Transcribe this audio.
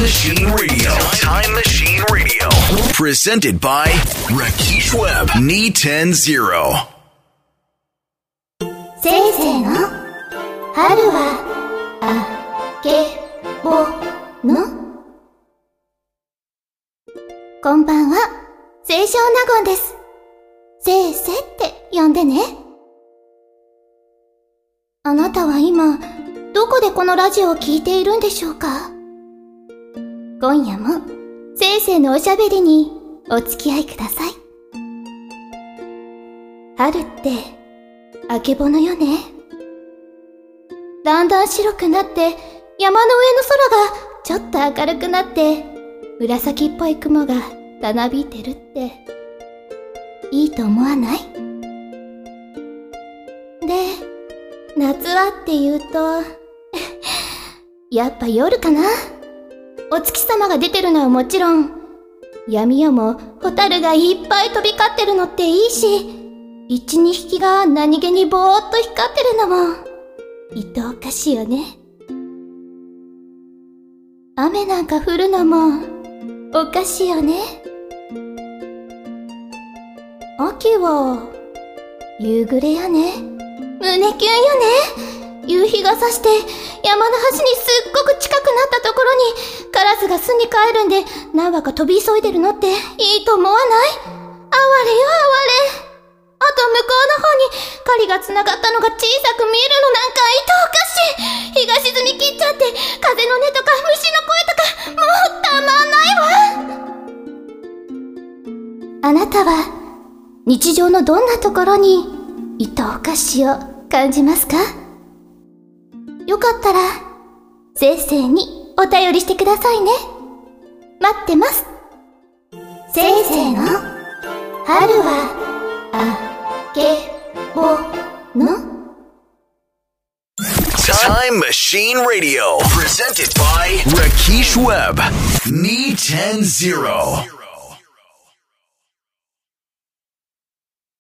Machine Radio. Time Machine Radio. Presented by Rakesh Webb. Knee 10 0. せいせいの春はあけぼのこんばんは、清少納言です。せいせって呼んでね。あなたは今、どこでこのラジオを聞いているんでしょうか？今夜も、せいせいのおしゃべりにお付き合いください。春って、あけぼのよね。だんだん白くなって、山の上の空がちょっと明るくなって、紫っぽい雲がたなびいてるって、いいと思わない？で、夏はって言うと、やっぱ夜かな？お月様が出てるのはもちろん、闇夜もホタルがいっぱい飛び交ってるのっていいし、一、二匹が何気にぼーっと光ってるのも、愛おかしいよね。雨なんか降るのも、おかしいよね。秋は、夕暮れやね。胸キュンよね。夕日が差して、山の端にすっごく近くなったところに、カラスが巣に帰るんで、何羽か飛び急いでるのって、いいと思わない？哀れよ哀れ。あと向こうの方に、狩りが繋がったのが小さく見えるのなんか愛おかしい。日が沈み切っちゃって、風の音とか虫の声とか、もうたまんないわ。あなたは、日常のどんなところに、愛おかしを感じますか？よかったら、せいせいにお便りしてくださいね。待ってます。せいせいの、春は、あけぼの Time Machine Radio. Presented by Rakesh Webb. Knee 10 0.